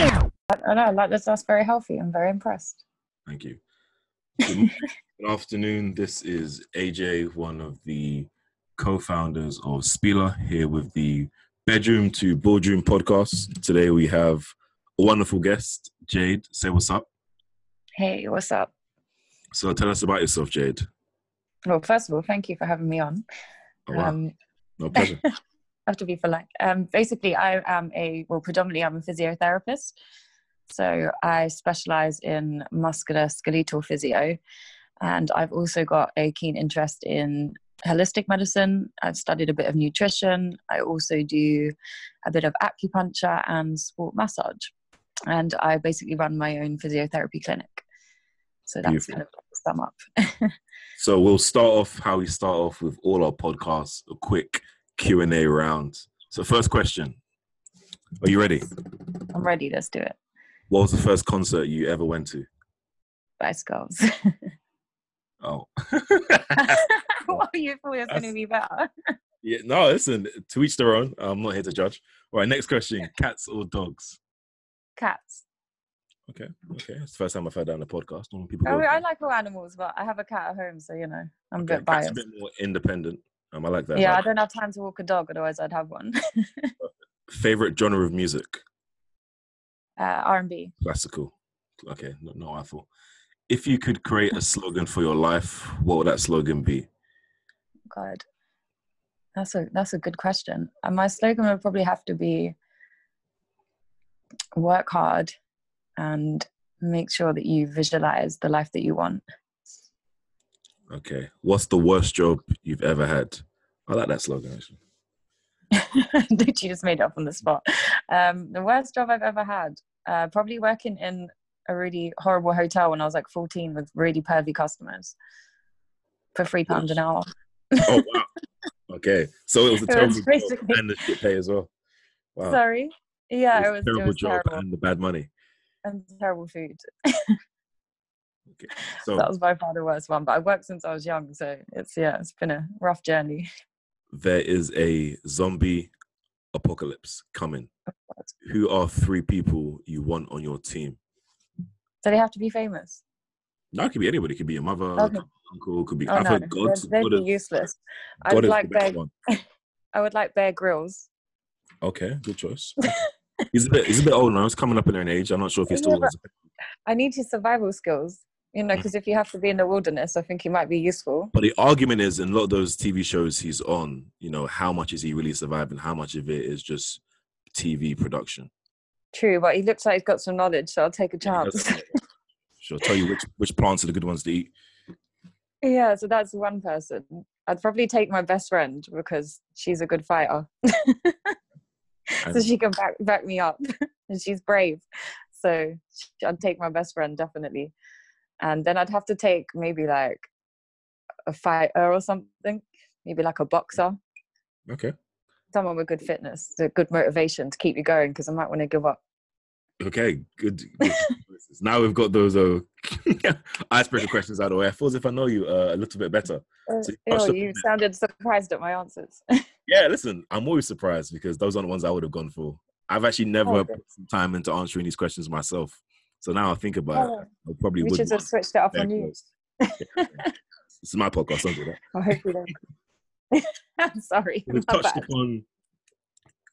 I know, like that's that's very healthy. I'm very impressed. Thank you. Good afternoon. This is AJ, one of the co-founders of Spila, here with the Bedroom to Boardroom podcast. Today we have a wonderful guest, Jade. Say what's up. Hey, what's up? So tell us about yourself, Jade. Well, first of all, thank you for having me on. Oh, wow. Um, no pleasure. have to be polite. Um, basically, I am a well, predominantly I'm a physiotherapist. So I specialize in musculoskeletal physio, and I've also got a keen interest in holistic medicine. I've studied a bit of nutrition. I also do a bit of acupuncture and sport massage, and I basically run my own physiotherapy clinic. So that's Beautiful. kind of sum up. so we'll start off how we start off with all our podcasts, a quick Q and A round. So first question: Are you ready? I'm ready. Let's do it. What was the first concert you ever went to? Spice Girls. Oh, what you thought was going to be better? yeah. No, listen. To each their own. I'm not here to judge. All right. Next question: Cats or dogs? Cats. Okay. Okay. It's the first time I've heard that on the podcast. Normally people I, mean, I like all animals, but I have a cat at home, so you know I'm okay, a bit biased. a bit more independent. Um, I like that. yeah, I don't have time to walk a dog, otherwise I'd have one. Favorite genre of music? uh, R&B. Classical. Okay. No, no, I thought. If you could create a slogan for your life, what would that slogan be? God, that's a that's a good question. And my slogan would probably have to be work hard and make sure that you visualize the life that you want. Okay. What's the worst job you've ever had? I like that slogan actually. Did you just made it up on the spot? Um, the worst job I've ever had, uh, probably working in a really horrible hotel when I was like 14 with really pervy customers for three pounds an hour. Oh wow. okay. So it was a terrible was job and the shit pay as well. Wow. Sorry. Yeah, it was, a terrible it was job terrible and the bad money. and terrible food. Okay. So that was by far the worst one. But I've worked since I was young, so it's yeah, it's been a rough journey. there is a zombie apocalypse coming. Who are three people you want on your team? So they have to be famous. That could be anybody. It could be your mother, oh, Okay. uncle. Could be. Oh I've no, heard God. they'd, they'd God be is- useless. I would like Bear. I would like Bear Grylls. Okay, good choice. he's a bit. He's a bit old now. He's coming up in an age. I'm not sure if he's Yeah, still. but- I need his survival skills. You know, hmm. because if you have to be in the wilderness, I think he might be useful. But the argument is in a lot of those TV shows he's on, you know, how much is he really surviving? How much of it is just TV production? True, but he looks like he's got some knowledge, so I'll take a Yeah, he does chance. She'll tell you which, which plants are the good ones to eat. yeah, so that's one person. I'd probably take my best friend because she's a good fighter. so she can back, back me up and she's brave. So I'd take my best friend definitely. And then I'd have to take maybe like a fighter or something, maybe like a boxer, Okay. someone with good fitness, a good motivation to keep you going because I might want to give up. Okay. Good. good now we've got those uh, icebreaker questions out of the way. I feel as if I know you uh, a little bit better. Uh, So you ew, you sounded surprised at my answers. Yeah, listen, I'm always surprised because those aren't the ones I would have gone for. I've actually never Oh, put some time into answering these questions myself. So now I think about Oh, it, I probably we would. should have switched it up Bear on you. Grylls. Yeah. This is my podcast. Don't do that. I hope you don't. I'm sorry. We've touched bad. upon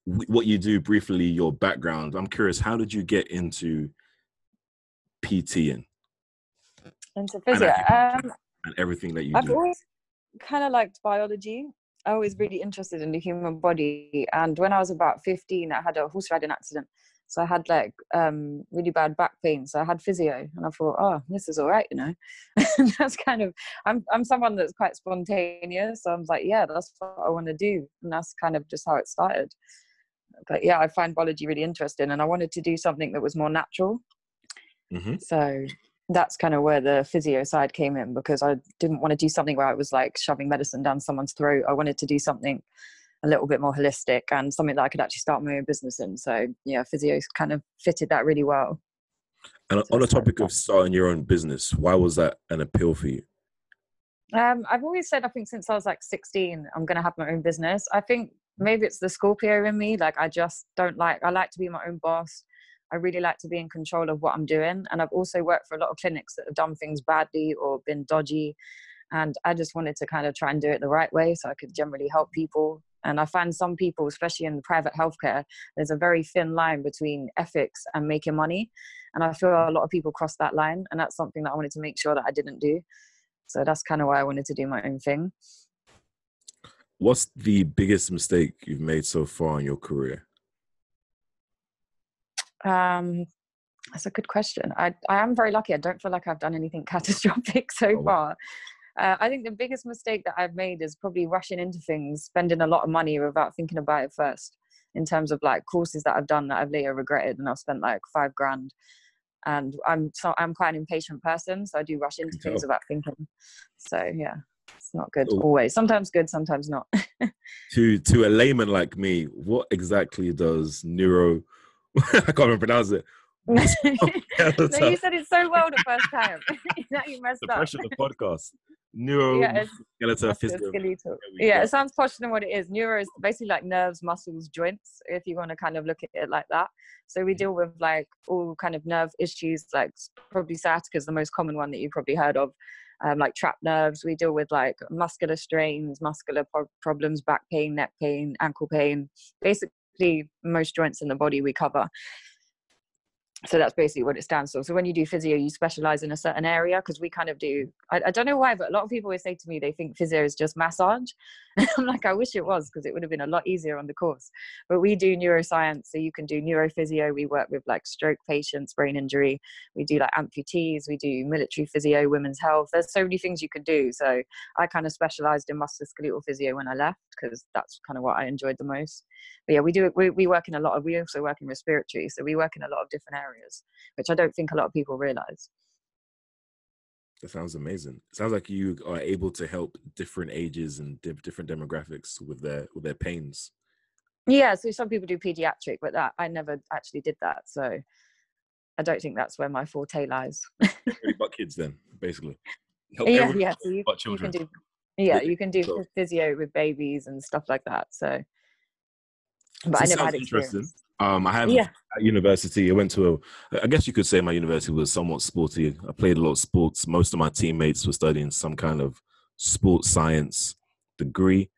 what you do briefly, your background. I'm curious, how did you get into PTing Into And physio. acupuncture. Um, and everything that you I've do? always kind of liked biology. I was really interested in the human body. And when I was about 15, I had a horse riding accident. So I had like um, really bad back pain. So I had physio, and I thought, oh, this is all right, you know. that's kind of I'm I'm someone that's quite spontaneous. So I'm like, yeah, that's what I want to do, and that's kind of just how it started. But yeah, I find biology really interesting, and I wanted to do something that was more natural. hmm So that's kind of where the physio side came in because I didn't want to do something where I was like shoving medicine down someone's throat. I wanted to do something a little bit more holistic and something that I could actually start my own business in. So yeah, physio kind of fitted that really well. And So on the topic of starting your own business, why was that an appeal for you? Um, I've always said I think since I was like 16, I'm gonna have my own business. I think maybe it's the Scorpio in me. Like I just don't like. I like to be my own boss. I really like to be in control of what I'm doing. And I've also worked for a lot of clinics that have done things badly or been dodgy. And I just wanted to kind of try and do it the right way so I could generally help people. And I find some people, especially in private healthcare, there's a very thin line between ethics and making money. And I feel a lot of people cross that line. And that's something that I wanted to make sure that I didn't do. So that's kind of why I wanted to do my own thing. What's the biggest mistake you've made so far in your career? Um, that's a good question. I, I am very lucky. I don't feel like I've done anything catastrophic so oh, far. Uh, I think the biggest mistake that I've made is probably rushing into things, spending a lot of money without thinking about it first. In terms of like courses that I've done that I've later regretted, and I've spent like five grand. And I'm so I'm quite an impatient person, so I do rush into things without thinking. So yeah, it's not good always. Sometimes good, sometimes not. to to a layman like me, what exactly does neuro I can't even pronounce it. no, you said it so well the first time. now you messed the up. Pressure the podcast. Neuro yeah, skeletal Yeah, it sounds posher than what it is. Neuro is basically like nerves, muscles, joints, if you want to kind of look at it like that. So we deal with like all kind of nerve issues, like probably sciatica is the most common one that you've probably heard of. Um, like trapped nerves. We deal with like muscular strains, muscular pro- problems, back pain, neck pain, ankle pain, basically most joints in the body we cover so that's basically what it stands for. So when you do physio, you specialize in a certain area because we kind of do. I, I, don't know why, but a lot of people always say to me they think physio is just massage. I'm like, I wish it was because it would have been a lot easier on the course. But we do neuroscience, so you can do neurophysio. We work with like stroke patients, brain injury. We do like amputees. We do military physio, women's health. There's so many things you can do. So I kind of specialized in musculoskeletal physio when I left because that's kind of what I enjoyed the most. But yeah, we do. We, we work in a lot of. We also work in respiratory, so we work in a lot of different areas which I don't think a lot of people realize. That sounds amazing. It sounds like you are able to help different ages and different demographics with their with their pains. Yeah, so some people do pediatric, but that I never actually did that. So I don't think that's where my forte lies. but kids, then basically. Help yeah, yeah. So you, you, can do, yeah, you can do so. physio with babies and stuff like that. So, but so I never had experience. Um, I have yeah. at university. I went to a. I guess you could say my university was somewhat sporty. I played a lot of sports. Most of my teammates were studying some kind of sports science degree.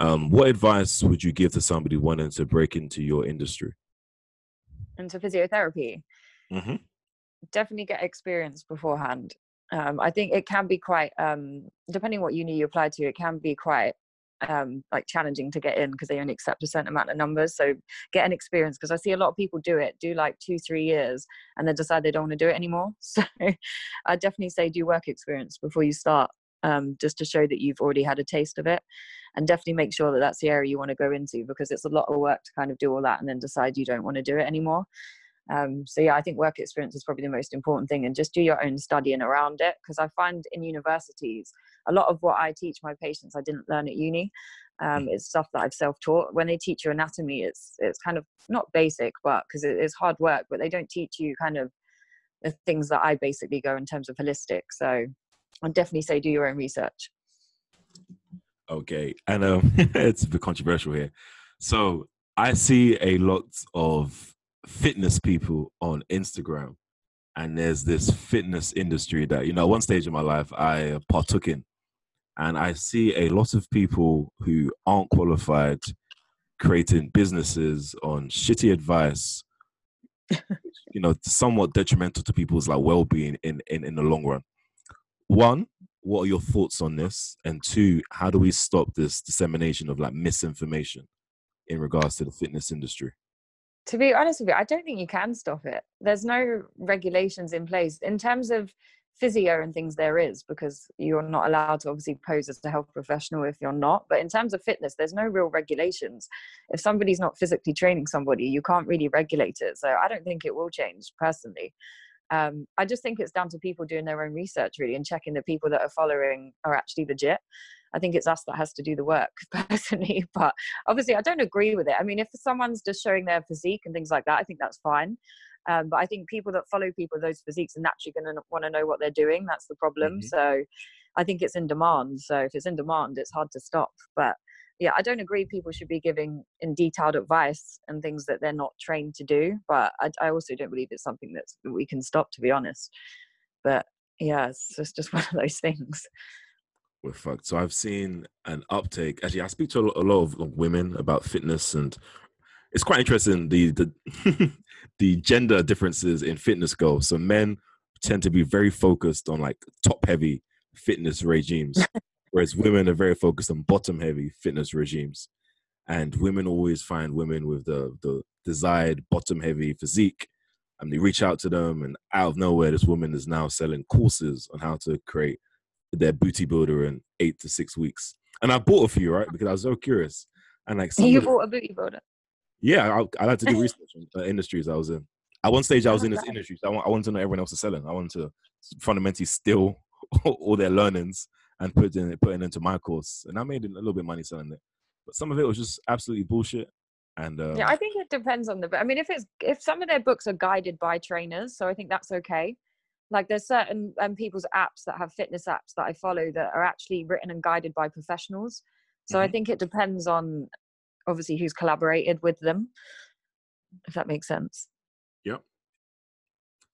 Um, what advice would you give to somebody wanting to break into your industry? Into physiotherapy. Mm-hmm. Definitely get experience beforehand. Um, I think it can be quite, um, depending what uni you apply to, it can be quite um, like challenging to get in because they only accept a certain amount of numbers. So get an experience because I see a lot of people do it, do like two, three years, and then decide they don't want to do it anymore. So I definitely say do work experience before you start, um, just to show that you've already had a taste of it, and definitely make sure that that's the area you want to go into because it's a lot of work to kind of do all that and then decide you don't want to do it anymore. Um, so yeah, I think work experience is probably the most important thing, and just do your own studying around it. Because I find in universities, a lot of what I teach my patients, I didn't learn at uni. Um, mm. it's stuff that I've self-taught. When they teach you anatomy, it's it's kind of not basic, but because it, it's hard work. But they don't teach you kind of the things that I basically go in terms of holistic. So I'd definitely say do your own research. Okay, and um, it's a bit controversial here. So I see a lot of fitness people on Instagram, and there's this fitness industry that you know. one stage in my life, I partook in, and I see a lot of people who aren't qualified creating businesses on shitty advice. you know, somewhat detrimental to people's like well-being in, in in the long run. One, what are your thoughts on this? And two, how do we stop this dissemination of like misinformation in regards to the fitness industry? To be honest with you, I don't think you can stop it. There's no regulations in place in terms of physio and things. There is because you're not allowed to obviously pose as a health professional if you're not. But in terms of fitness, there's no real regulations. If somebody's not physically training somebody, you can't really regulate it. So I don't think it will change personally. Um, I just think it's down to people doing their own research really and checking that people that are following are actually legit. I think it's us that has to do the work personally. But obviously, I don't agree with it. I mean, if someone's just showing their physique and things like that, I think that's fine. Um, but I think people that follow people those physiques are naturally going to want to know what they're doing. That's the problem. Mm-hmm. So I think it's in demand. So if it's in demand, it's hard to stop. But yeah, I don't agree people should be giving in detailed advice and things that they're not trained to do. But I, I also don't believe it's something that we can stop, to be honest. But yeah, it's just, just one of those things. We're fucked. So I've seen an uptake. Actually, I speak to a lot of women about fitness, and it's quite interesting the the the gender differences in fitness goals. So men tend to be very focused on like top heavy fitness regimes, whereas women are very focused on bottom heavy fitness regimes. And women always find women with the the desired bottom heavy physique, and they reach out to them, and out of nowhere, this woman is now selling courses on how to create their booty builder in eight to six weeks. And I bought a few, right? Because I was so curious. And like, so. you bought a booty builder. Yeah, I, I like to do research on the industries I was in. At one stage, I was oh, in this industry. So I, want, I wanted to know everyone else is selling. I wanted to fundamentally steal all their learnings and put in put it into my course, and I made a little bit of money selling it. But some of it was just absolutely bullshit. And um, yeah, I think it depends on the. I mean, if it's if some of their books are guided by trainers, so I think that's okay. Like there's certain um, people's apps that have fitness apps that I follow that are actually written and guided by professionals. So mm-hmm. I think it depends on obviously who's collaborated with them, if that makes sense. Yep.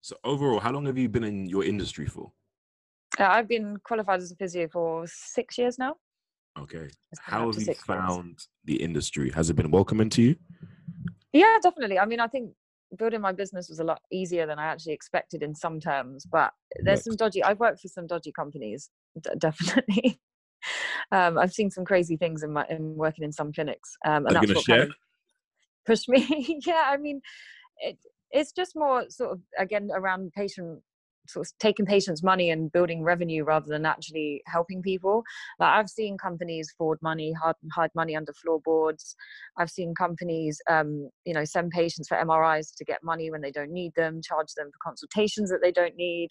So overall, how long have you been in your industry for? Uh, I've been qualified as a physio for six years now. Okay. How have you found years. the industry? Has it been welcoming to you? Yeah, definitely. I mean, I think building my business was a lot easier than I actually expected in some terms, but there's some dodgy. I've worked for some dodgy companies, d- definitely. um, I've seen some crazy things in my in working in some clinics, um, and Are that's what share? kind of pushed me. yeah, I mean, it, it's just more sort of again around patient sort of taking patients' money and building revenue rather than actually helping people. Like I've seen companies forward money, hide, hide money under floorboards. I've seen companies, um, you know, send patients for MRIs to get money when they don't need them, charge them for consultations that they don't need.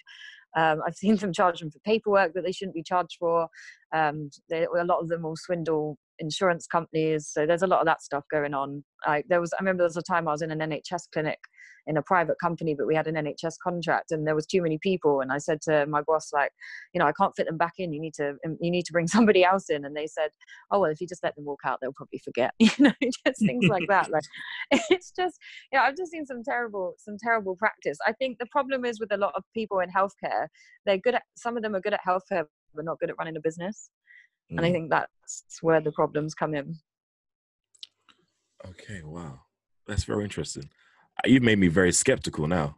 Um, I've seen them charge them for paperwork that they shouldn't be charged for. Um, they, a lot of them will swindle insurance companies. So there's a lot of that stuff going on. I, there was, I remember there was a time I was in an NHS clinic in a private company, but we had an NHS contract and there was too many people. And I said to my boss, like, you know, I can't fit them back in. You need to, um, you need to bring somebody else in. And they said, oh, well, if you just let them walk out, they'll probably forget, you know, just things like that. Like, it's just, yeah, I've just seen some terrible, some terrible practice. I think the problem is with a lot of people in healthcare, they're good at, some of them are good at healthcare, but not good at running a business. Mm. And I mm. think that's where the problems come in. Okay, wow. That's very interesting you've made me very skeptical now.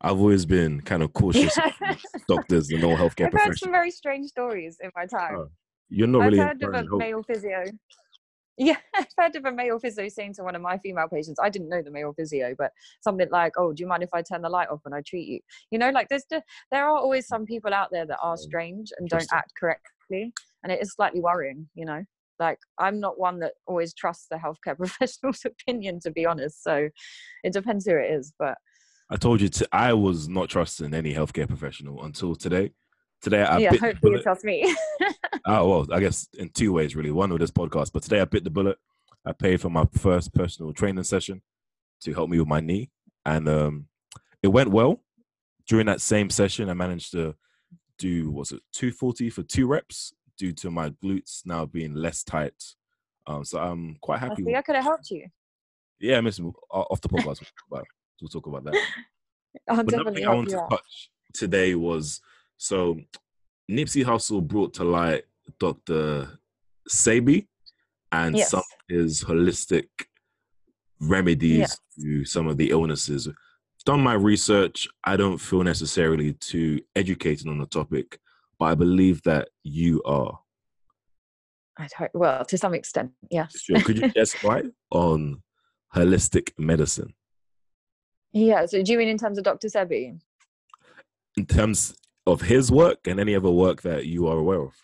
I've always been kind of cautious doctors and all healthcare I've heard some very strange stories in my time. Oh, you're not really. I've heard of a hope. male physio. Yeah, I've heard of a male physio saying to one of my female patients, I didn't know the male physio, but something like, "Oh, do you mind if I turn the light off when I treat you?" You know, like there's there are always some people out there that are strange and don't act correctly, and it is slightly worrying. You know? Like i'm not one that always trusts the healthcare professional's opinion to be honest so it depends who it is but i told you to, i was not trusting any healthcare professional until today. Today i yeah hopefully you trust me. Oh well i guess in two ways really. One with this podcast but today i bit the bullet. I paid for my first personal training session to help me with my knee and um, it went well. During that same session i managed to do was it 240 for two reps due to my glutes now being less tight. Um, so I'm quite happy. I, I could have helped you. Yeah, miss off the podcast. we'll, we'll talk about that. I'll but definitely I want to touch today was so Nipsey Hussle brought to light Dr. Sebi and yes. some of his holistic remedies to some of the illnesses. Done my research. I don't feel necessarily too educated on the topic, but I believe that you are. I well, to some extent, yes. Sure. Could you just on holistic medicine? Yeah. So, do you mean in terms of Dr. Sebi? In terms of his work and any other work that you are aware of?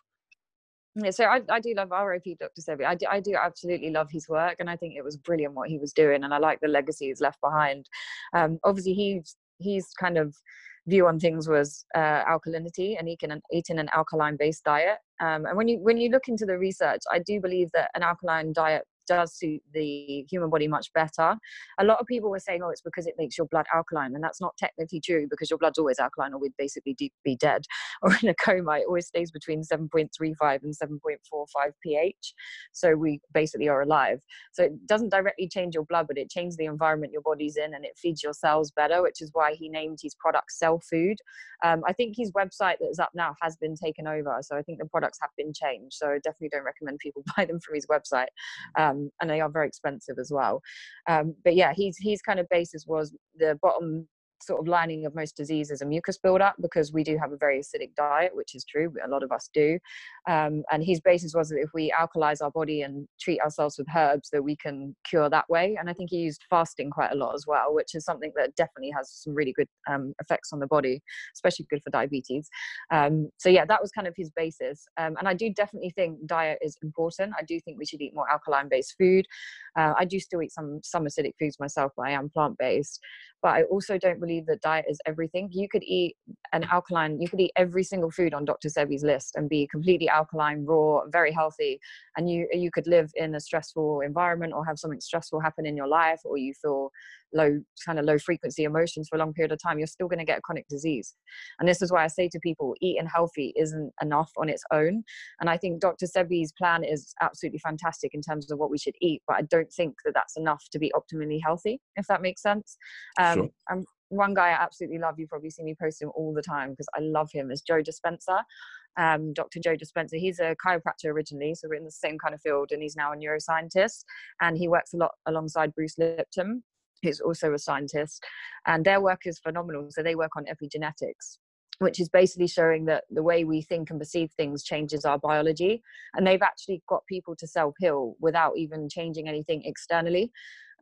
So I, I do love ROP Dr. Sebi. I do, I do absolutely love his work, and I think it was brilliant what he was doing, and I like the legacy he's left behind. Um, obviously, he's he's kind of view on things was uh, alkalinity and eating an, eating an alkaline based diet. Um, and when you when you look into the research, I do believe that an alkaline diet does suit the human body much better. A lot of people were saying, oh, it's because it makes your blood alkaline. And that's not technically true because your blood's always alkaline or we'd basically be dead or in a coma. It always stays between 7.35 and 7.45 pH. So we basically are alive. So it doesn't directly change your blood, but it changes the environment your body's in and it feeds your cells better, which is why he named his product Cell Food. Um, I think his website that is up now has been taken over. So I think the products have been changed. So I definitely don't recommend people buy them from his website. Um, and they are very expensive as well. Um, but yeah, he's, his kind of basis was the bottom sort of lining of most diseases a mucus buildup because we do have a very acidic diet, which is true. A lot of us do. Um, and his basis was that if we alkalize our body and treat ourselves with herbs, that we can cure that way. And I think he used fasting quite a lot as well, which is something that definitely has some really good um, effects on the body, especially good for diabetes. Um, so yeah, that was kind of his basis. Um, and I do definitely think diet is important. I do think we should eat more alkaline-based food. Uh, I do still eat some some acidic foods myself, but I am plant-based. But I also don't believe that diet is everything. You could eat an alkaline, you could eat every single food on Dr. Sebi's list and be completely alkaline, raw, very healthy. And you you could live in a stressful environment or have something stressful happen in your life, or you feel low kind of low frequency emotions for a long period of time, you're still going to get a chronic disease. And this is why I say to people, eating healthy isn't enough on its own. And I think Dr. Sebi's plan is absolutely fantastic in terms of what we should eat, but I don't think that that's enough to be optimally healthy, if that makes sense. Um, sure. I'm one guy I absolutely love. You probably see me post him all the time because I love him. Is Joe Dispenza, um, Dr. Joe Dispenza. He's a chiropractor originally, so we're in the same kind of field, and he's now a neuroscientist. And he works a lot alongside Bruce Lipton, who's also a scientist. And their work is phenomenal. So they work on epigenetics which is basically showing that the way we think and perceive things changes our biology. And they've actually got people to self heal without even changing anything externally.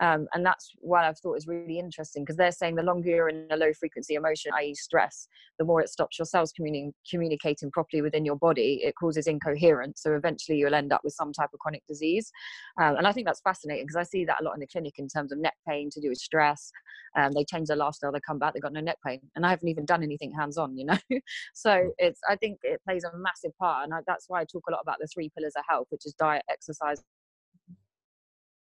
Um, and that's what I've thought is really interesting because they're saying the longer you're in a low frequency emotion, i.e., stress, the more it stops your cells communi- communicating properly within your body. It causes incoherence. So eventually you'll end up with some type of chronic disease. Um, and I think that's fascinating because I see that a lot in the clinic in terms of neck pain to do with stress. Um, they change their lifestyle, they come back, they've got no neck pain. And I haven't even done anything hands on, you know? so it's, I think it plays a massive part. And I, that's why I talk a lot about the three pillars of health, which is diet, exercise,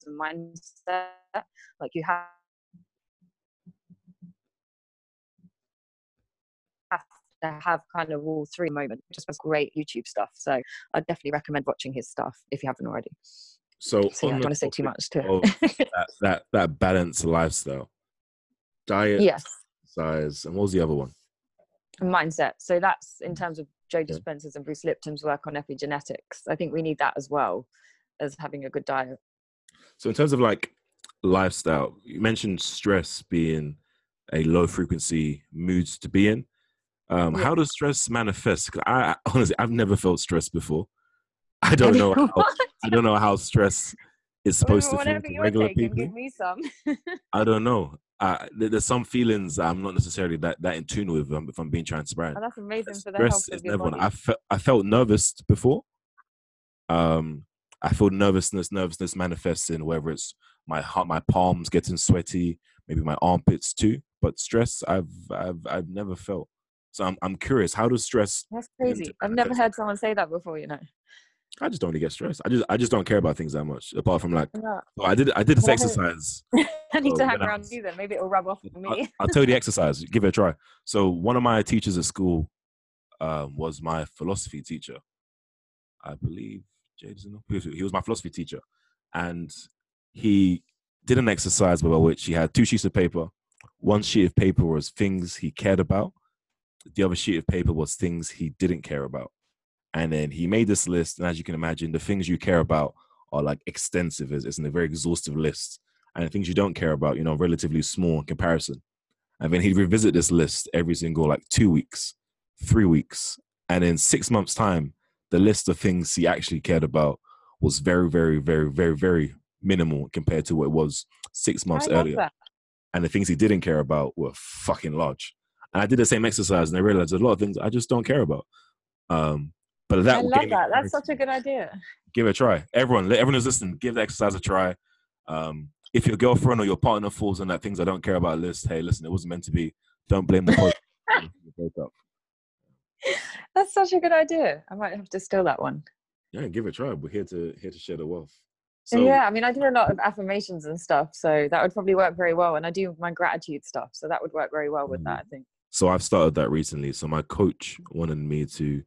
mindset. Like you have have to have kind of all three moment Just was great YouTube stuff. So I definitely recommend watching his stuff if you haven't already. So, so yeah, I don't want to say too much to that, that that balanced lifestyle, diet, yes, size, and what was the other one? Mindset. So that's in mm-hmm. terms of Joe Dispenza's and Bruce Lipton's work on epigenetics. I think we need that as well as having a good diet. So in terms of like lifestyle, you mentioned stress being a low frequency mood to be in. Um, yeah. How does stress manifest? I, I honestly, I've never felt stress before. I don't know. How, I don't know how stress is supposed well, to feel to regular people. Give me some. I don't know. Uh, there's some feelings I'm not necessarily that, that in tune with. Um, if I'm being transparent, oh, that's amazing for the health of your body. I felt I felt nervous before. Um, I feel nervousness. Nervousness manifests in whether it's my heart, my palms getting sweaty, maybe my armpits too. But stress, I've I've I've never felt. So I'm I'm curious. How does stress? That's crazy. I've never heard someone say that before. You know. I just don't really get stressed. I just I just don't care about things that much. Apart from like, yeah. I did I did this exercise. I need uh, to hang around you then. Maybe it'll rub off on me. I'll, I'll, tell you the exercise. Give it a try. So one of my teachers at school um, was my philosophy teacher. I believe He was my philosophy teacher, and he did an exercise by which he had two sheets of paper. One sheet of paper was things he cared about. The other sheet of paper was things he didn't care about. And then he made this list, and as you can imagine, the things you care about are like extensive. It's a very exhaustive list, and the things you don't care about, you know, relatively small in comparison. And then he'd revisit this list every single like two weeks, three weeks, and in six months' time, the list of things he actually cared about was very, very, very, very, very minimal compared to what it was six months earlier. That. And the things he didn't care about were fucking large. And I did the same exercise and I realized a lot of things I just don't care about. Um, but that I love that. That's such a good idea. Give it a try. Everyone, Let everyone who's listening, give the exercise a try. Um, if your girlfriend or your partner falls on that things I don't care about list, hey, listen, it wasn't meant to be. Don't blame the person. That's such a good idea. I might have to steal that one. Yeah, give it a try. We're here to here to share the wealth. So yeah, I mean, I do a lot of affirmations and stuff, so that would probably work very well. And I do my gratitude stuff, so that would work very well with that. Mm. I think. so I've started that recently. So my coach wanted me to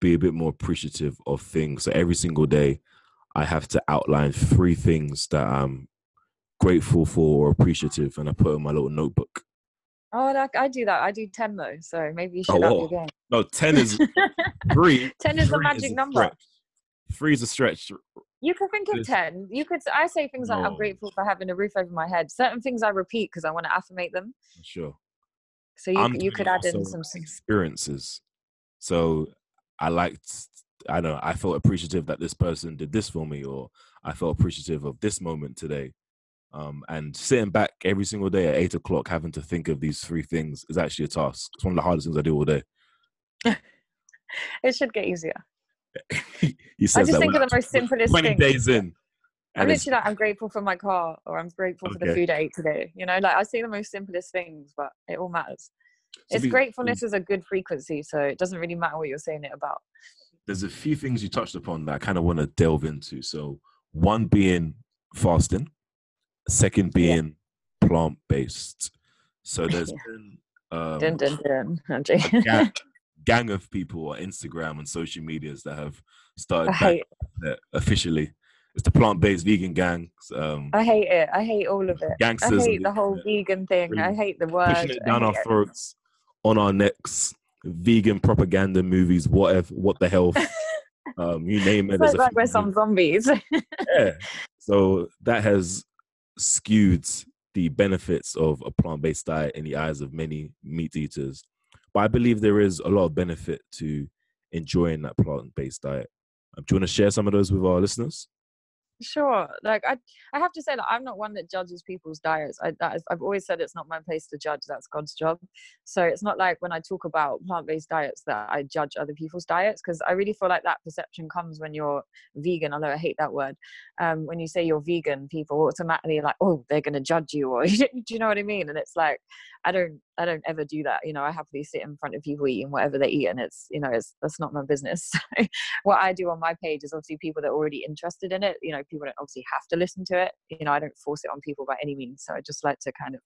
be a bit more appreciative of things. So every single day, I have to outline three things that I'm grateful for or appreciative, and I put in my little notebook. Oh, like I do that. I do ten though, so maybe you Oh, should up your game. No, ten is three. ten is the three magic a number. stretch. Three is a stretch. You could think of 10. You could, I say things like, I'm grateful for having a roof over my head. Certain things I repeat because I want to affirmate them. Sure. So you, I'm you could add in some. some- experiences. So I liked, I know, I felt appreciative that this person did this for me, or I felt appreciative of this moment today. Um, and sitting back every single day at eight o'clock, having to think of these three things is actually a task. It's one of the hardest things I do all day. It should get easier. he I just that think of the most simplest 20 things. days in. I'm literally like, I'm grateful for my car or I'm grateful for the food I ate today. You know, like I see the most simplest things, but it all matters. so It's gratefulness is a good frequency, so it doesn't really matter what you're saying it about. there's a few things you touched upon that I kind of want to delve into. So one being fasting, second being plant based. So there's Yeah. been um, Dun, dun, dun. A gang, gang of people on Instagram and social medias that have started hate, officially. It's the plant based vegan gang. Um, I hate it. I hate all of it. Gangsters I hate the whole vegan thing. I hate the word. pushing it down our it. throats, on our necks. Vegan propaganda movies, whatever, what the hell, um, you name it. It's like, like we're some zombies. yeah. So that has skewed the benefits of a plant based diet in the eyes of many meat eaters. But I believe there is a lot of benefit to enjoying that plant based diet. Um, do you want to share some of those with our listeners? Sure. Like I, I have to say that I'm not one that judges people's diets. I, is, I've always said it's not my place to judge. That's God's job. So it's not like when I talk about plant-based diets that I judge other people's diets because I really feel like that perception comes when you're vegan. Although I hate that word. Um, when you say you're vegan, people automatically like, oh, they're gonna judge you, or do you know what I mean? And it's like, I don't, I don't ever do that. You know, I happily sit in front of people eating whatever they eat, and it's, you know, it's that's not my business. So what I do on my page is obviously people that are already interested in it. You know, people don't obviously have to listen to it. You know, I don't force it on people by any means. So I just like to kind of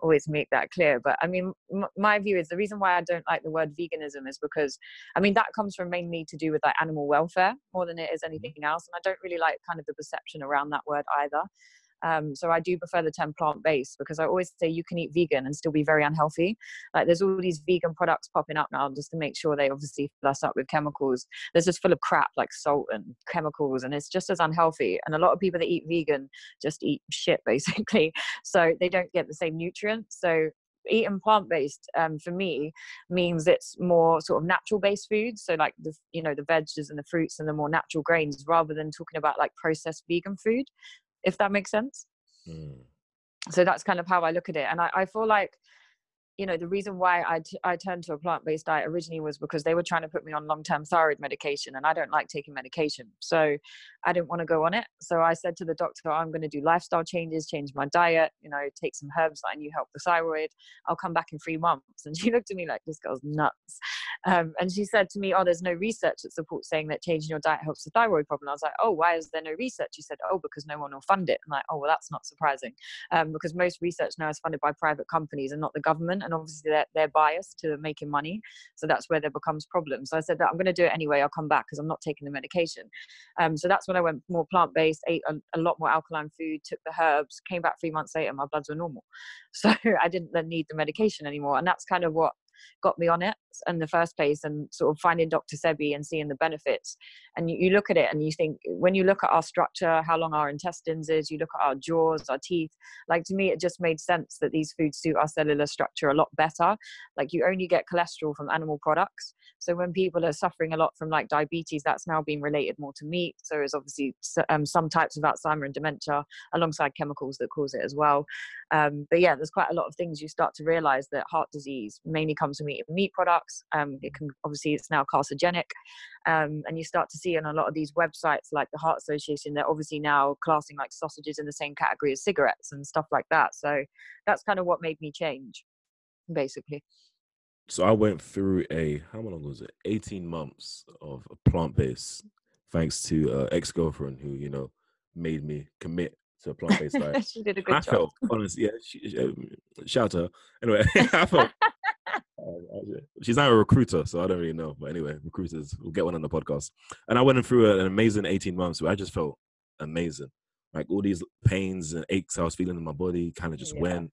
always make that clear. But I mean, m- my view is the reason why I don't like the word veganism is because, I mean, that comes from mainly to do with like animal welfare more than it is mm-hmm. anything else. And I don't really like kind of the perception around that word either. Um, so I do prefer the term plant based because I always say you can eat vegan and still be very unhealthy. Like there's all these vegan products popping up now just to make sure they obviously fill us up with chemicals. There's just full of crap like salt and chemicals, and it's just as unhealthy. And a lot of people that eat vegan just eat shit basically, so they don't get the same nutrients. So eating plant-based um, for me means it's more sort of natural-based foods so like the you know the veggies and the fruits and the more natural grains rather than talking about like processed vegan food if that makes sense. Mm. So that's kind of how i look at it and i, I feel like you know the reason why I, t- I turned to a plant-based diet originally was because they were trying to put me on long-term thyroid medication and i don't like taking medication so i didn't want to go on it. So i said to the doctor i'm going to do lifestyle changes change my diet you know take some herbs that i knew help the thyroid. I'll come back in three months. And she looked at me like this girl's nuts. Um, and she said to me oh there's no research that supports saying that changing your diet helps the thyroid problem. I was like oh why is there no research? She said oh because no one will fund it. I'm like oh well that's not surprising. Um, because most research now is funded by private companies and not the government and obviously they're, they're biased to making money so that's where there becomes problems. So i said that i'm going to do it anyway i'll come back because i'm not taking the medication. Um, so that's when i went more plant-based ate a, a lot more alkaline food took the herbs came back three months later my bloods were normal. So i didn't then need the medication anymore and that's kind of what got me on it in the first place and sort of finding Dr. Sebi and seeing the benefits. And you, you look at it and you think, when you look at our structure, how long our intestines is, you look at our jaws, our teeth, like to me, it just made sense that these foods suit our cellular structure a lot better. Like you only get cholesterol from animal products. So when people are suffering a lot from like diabetes, that's now being related more to meat. So there's obviously um, some types of Alzheimer and dementia alongside chemicals that cause it as well. Um, but yeah, there's quite a lot of things you start to realize that heart disease mainly comes from eating meat products. Um, it can obviously it's now carcinogenic, um, and you start to see on a lot of these websites like the Heart Association, they're obviously now classing like sausages in the same category as cigarettes and stuff like that. So that's kind of what made me change, basically. So I went through a how long was it? Eighteen months of plant based, thanks to uh, ex girlfriend who you know made me commit to a plant based diet. she did a good I job. felt honestly, yeah. She, um, shout out to her. Anyway, I felt Uh, she's now a recruiter, so I don't really know. But anyway, recruiters, we'll get one on the podcast. And I went through an amazing 18 months where I just felt amazing. Like all these pains and aches I was feeling in my body kind of just Yeah. went.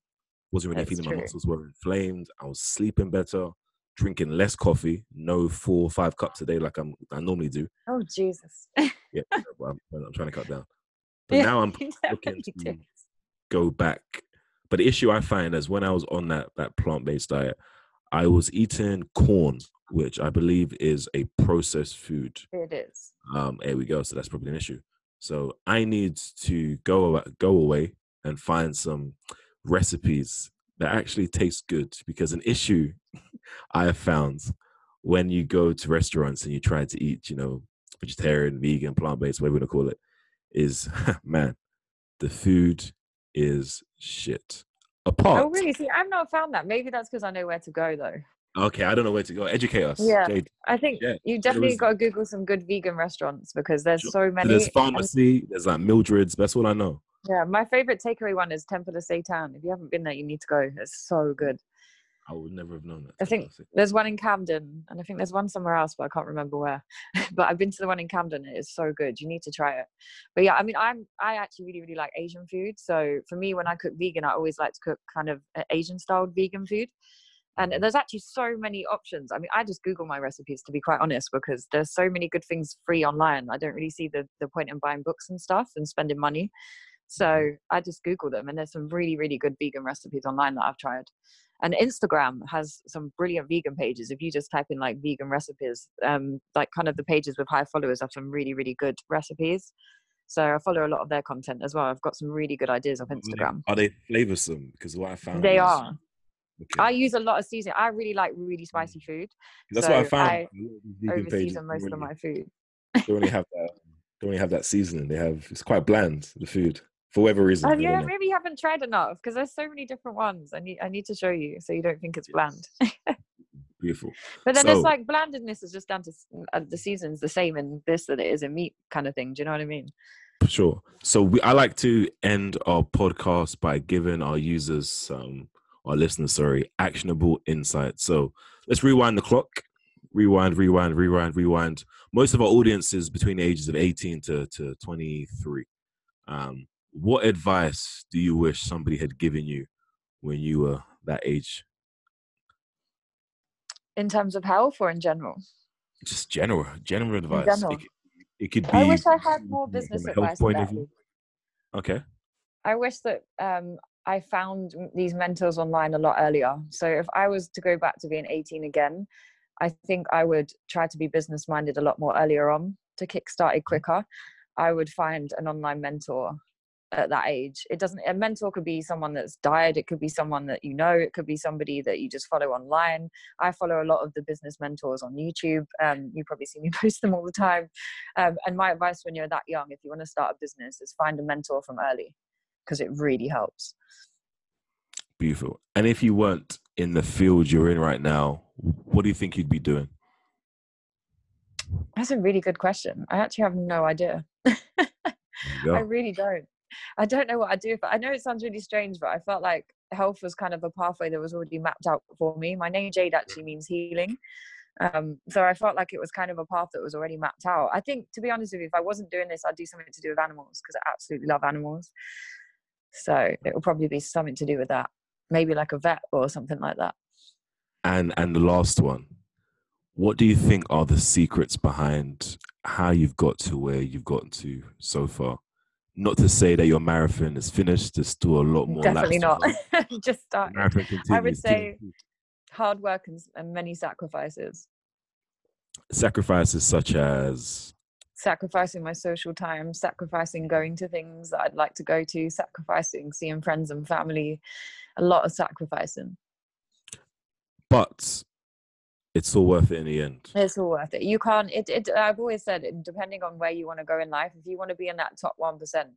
Wasn't really That's feeling my muscles were inflamed. I was sleeping better, drinking less coffee, no four or five cups a day like I'm I normally do. Oh Jesus! Yeah, but I'm, I'm trying to cut down. But Yeah, now I'm looking to did. go back. But the issue I find is when I was on that that plant based diet, I was eating corn, which I believe is a processed food. It is. Um, there we go. So that's probably an issue. So I need to go go away and find some recipes that actually taste good because an issue I have found when you go to restaurants and you try to eat, you know, vegetarian, vegan, plant based, whatever you want to call it, is man, the food is shit. Apart. Oh really? See, I've not found that. Maybe that's because I know where to go though. Okay, I don't know where to go. Educate us. Yeah. Jade. I think Yeah, you definitely is- got to Google some good vegan restaurants because there's Sure. so So many. there's and- Farmacy, there's like Mildred's, that's all I know. yeah, my favorite takeaway one is Temple of Seitan. If you haven't been there, you need to go. It's so good. I would never have known that. I think There's one in Camden, and I think there's one somewhere else, but I can't remember where. but I've been to the one in Camden. It is so good. You need to try it. But yeah, I mean, I'm I actually really really like Asian food. So for me, when I cook vegan, I always like to cook kind of Asian styled vegan food. And mm-hmm. there's actually so many options. I mean, I just Google my recipes to be quite honest, because there's so many good things free online. I don't really see the the point in buying books and stuff and spending money. So mm-hmm. I just Google them, and there's some really really good vegan recipes online that I've tried and instagram has some brilliant vegan pages if you just type in like vegan recipes um like kind of the pages with high followers have some really really good recipes so i follow a lot of their content as well i've got some really good ideas off instagram Are they flavoursome? Because what I found they is- are Okay. i use a lot of seasoning i really like really spicy food That's what I so found. I vegan over pages season most don't of my food They only have that. They only have that seasoning. They have. It's quite bland. The food, for whatever reason. I yeah maybe you haven't tried enough because there's so many different ones i need i need to show you so you don't think it's bland Beautiful. but then So- it's like blandness is just down to uh, the season's the same in this that it is in meat kind of thing do you know what i mean sure. So we, I like to end our podcast by giving our users, um, our listeners, sorry, actionable insights. So let's rewind the clock. Rewind, rewind, rewind, rewind. Most of our audience is between the ages of 18 to, to 23. Um, what advice do you wish somebody had given you when you were that age? in terms of health or in general Just general, general advice. general. It, it could be. I wish I had more business advice. point of view. Okay. I wish that um, I found these mentors online a lot earlier. So if I was to go back to being 18 again, I think I would try to be business minded a lot more earlier on to kickstart it quicker. I would find an online mentor at that age. It doesn't. A mentor could be someone that's died. It could be someone that you know. It could be somebody that you just follow online. I follow a lot of the business mentors on YouTube. Um, you probably see me post them all the time. Um, and my advice when you're that young, if you want to start a business, is find a mentor from early because it really helps. Beautiful. And if you weren't in the field you're in right now, what do you think you'd be doing? That's a really good question. I actually have no idea. I really don't. I don't know what I'd do. But I know it sounds really strange, but I felt like health was kind of a pathway that was already mapped out for me. My name Jade actually means healing. Um, so I felt like it was kind of a path that was already mapped out. I think, to be honest with you, if I wasn't doing this, I'd do something to do with animals because I absolutely love animals. So it will probably be something to do with that. Maybe like a vet or something like that. And and the last one. What do you think are the secrets behind how you've got to where you've gotten to so far? Not to say that your marathon is finished. There's still a lot more. Definitely not. Just start. I would say hard work and, and many sacrifices. sacrifices such as sacrificing my social time, sacrificing going to things that I'd like to go to, sacrificing seeing friends and family, a lot of sacrificing. but it's all worth it in the end. It's all worth it. You can't. It. it I've always said, depending on where you want to go in life, if you want to be in that top one percent,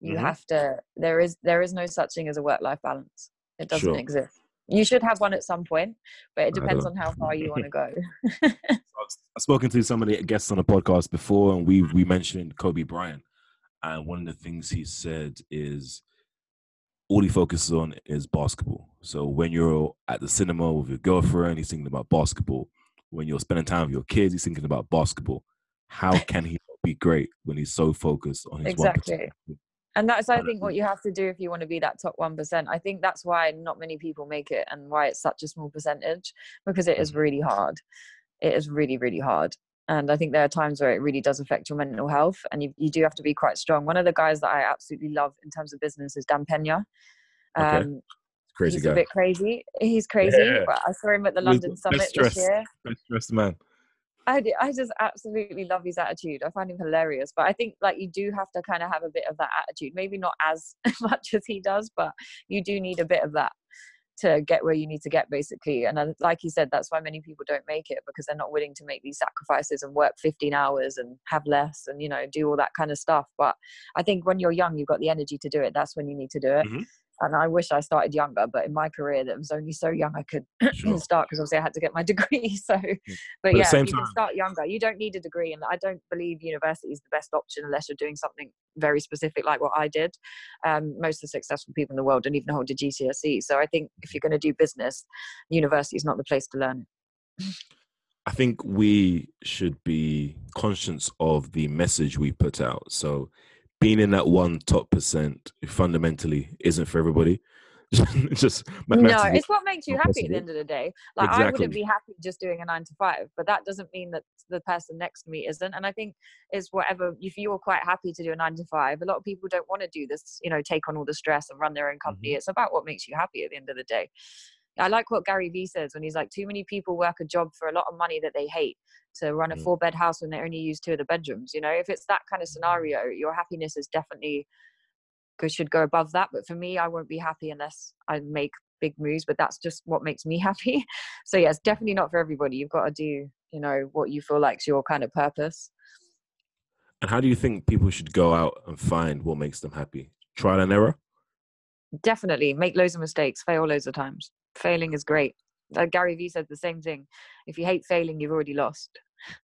you Mhm. have to. There is there is no such thing as a work life balance. It doesn't Sure. exist. You should have one at some point, but it depends on how far you want to go. I've spoken to some of the guests on the podcast before, and we we mentioned Kobe Bryant, and one of the things he said is all he focuses on is basketball. So when you're at the cinema with your girlfriend, he's thinking about basketball. When you're spending time with your kids, he's thinking about basketball. How can he be great when he's so focused on his exactly? And that's, I think, what you have to do if you want to be that top one percent. I think that's why not many people make it, and why it's such a small percentage, because it is mm. really hard. It is really, really hard and i think there are times where it really does affect your mental health and you, you do have to be quite strong one of the guys that i absolutely love in terms of business is dan pena um, okay. crazy he's guy. a bit crazy he's crazy yeah. but i saw him at the london summit this year best dressed man I, I just absolutely love his attitude. I find him hilarious. But I think like you do have to kind of have a bit of that attitude. Maybe not as much as he does, but you do need a bit of that to get where you need to get basically and like you said that's why many people don't make it because they're not willing to make these sacrifices and work 15 hours and have less and you know do all that kind of stuff but i think when you're young you've got the energy to do it that's when you need to do it. Mm-hmm and I wish I started younger, but in my career, that was only so young I could sure. start because obviously I had to get my degree. So, mm. but, but yeah, you time. can start younger. You don't need a degree, and I don't believe university is the best option unless you're doing something very specific like what I did. Um, most of the successful people in the world don't even hold a GCSE. So I think if you're going to do business, university is not the place to learn it. I think we should be conscious of the message we put out. So being in that one top percent fundamentally isn't for everybody. just no, it's what makes you happy possible. at the end of the day. Like exactly. I wouldn't be happy just doing a nine to five, but that doesn't mean that the person next to me isn't. And I think is whatever if you're quite happy to do a nine to five, a lot of people don't want to do this, you know, take on all the stress and run their own company. Mm-hmm. It's about what makes you happy at the end of the day. I like what Gary Vee says when he's like, too many people work a job for a lot of money that they hate to run a mm. four bed house when they only use two of the bedrooms. You know, if it's that kind of scenario, your happiness is definitely should go above that. But for me, I won't be happy unless I make big moves. But that's just what makes me happy. So yeah, it's definitely not for everybody. You've got to do, you know, what you feel like's your kind of purpose. And how do you think people should go out and find what makes them happy? Trial and error? Definitely. Make loads of mistakes, fail loads of times failing is great. Like Gary Vee said the same thing. If you hate failing, you've already lost.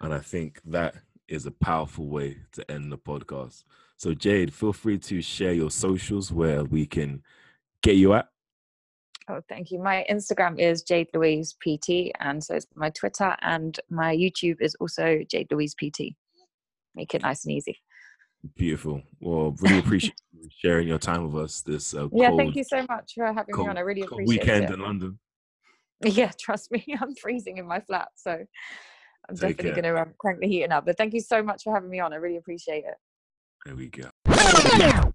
And I think that is a powerful way to end the podcast. So Jade, feel free to share your socials where we can get you at. Oh, thank you. My Instagram is Jade Louise PT, and so is my Twitter, and my YouTube is also Jade Louise PT. Make it nice and easy. Beautiful. Well, really appreciate sharing your time with us this uh, yeah thank you so much for having cold, me on. I really appreciate weekend it. in london. Yeah trust me i'm freezing in my flat so i'm Take definitely going to um, crank the heating up but thank you so much for having me on. I really appreciate it. There we go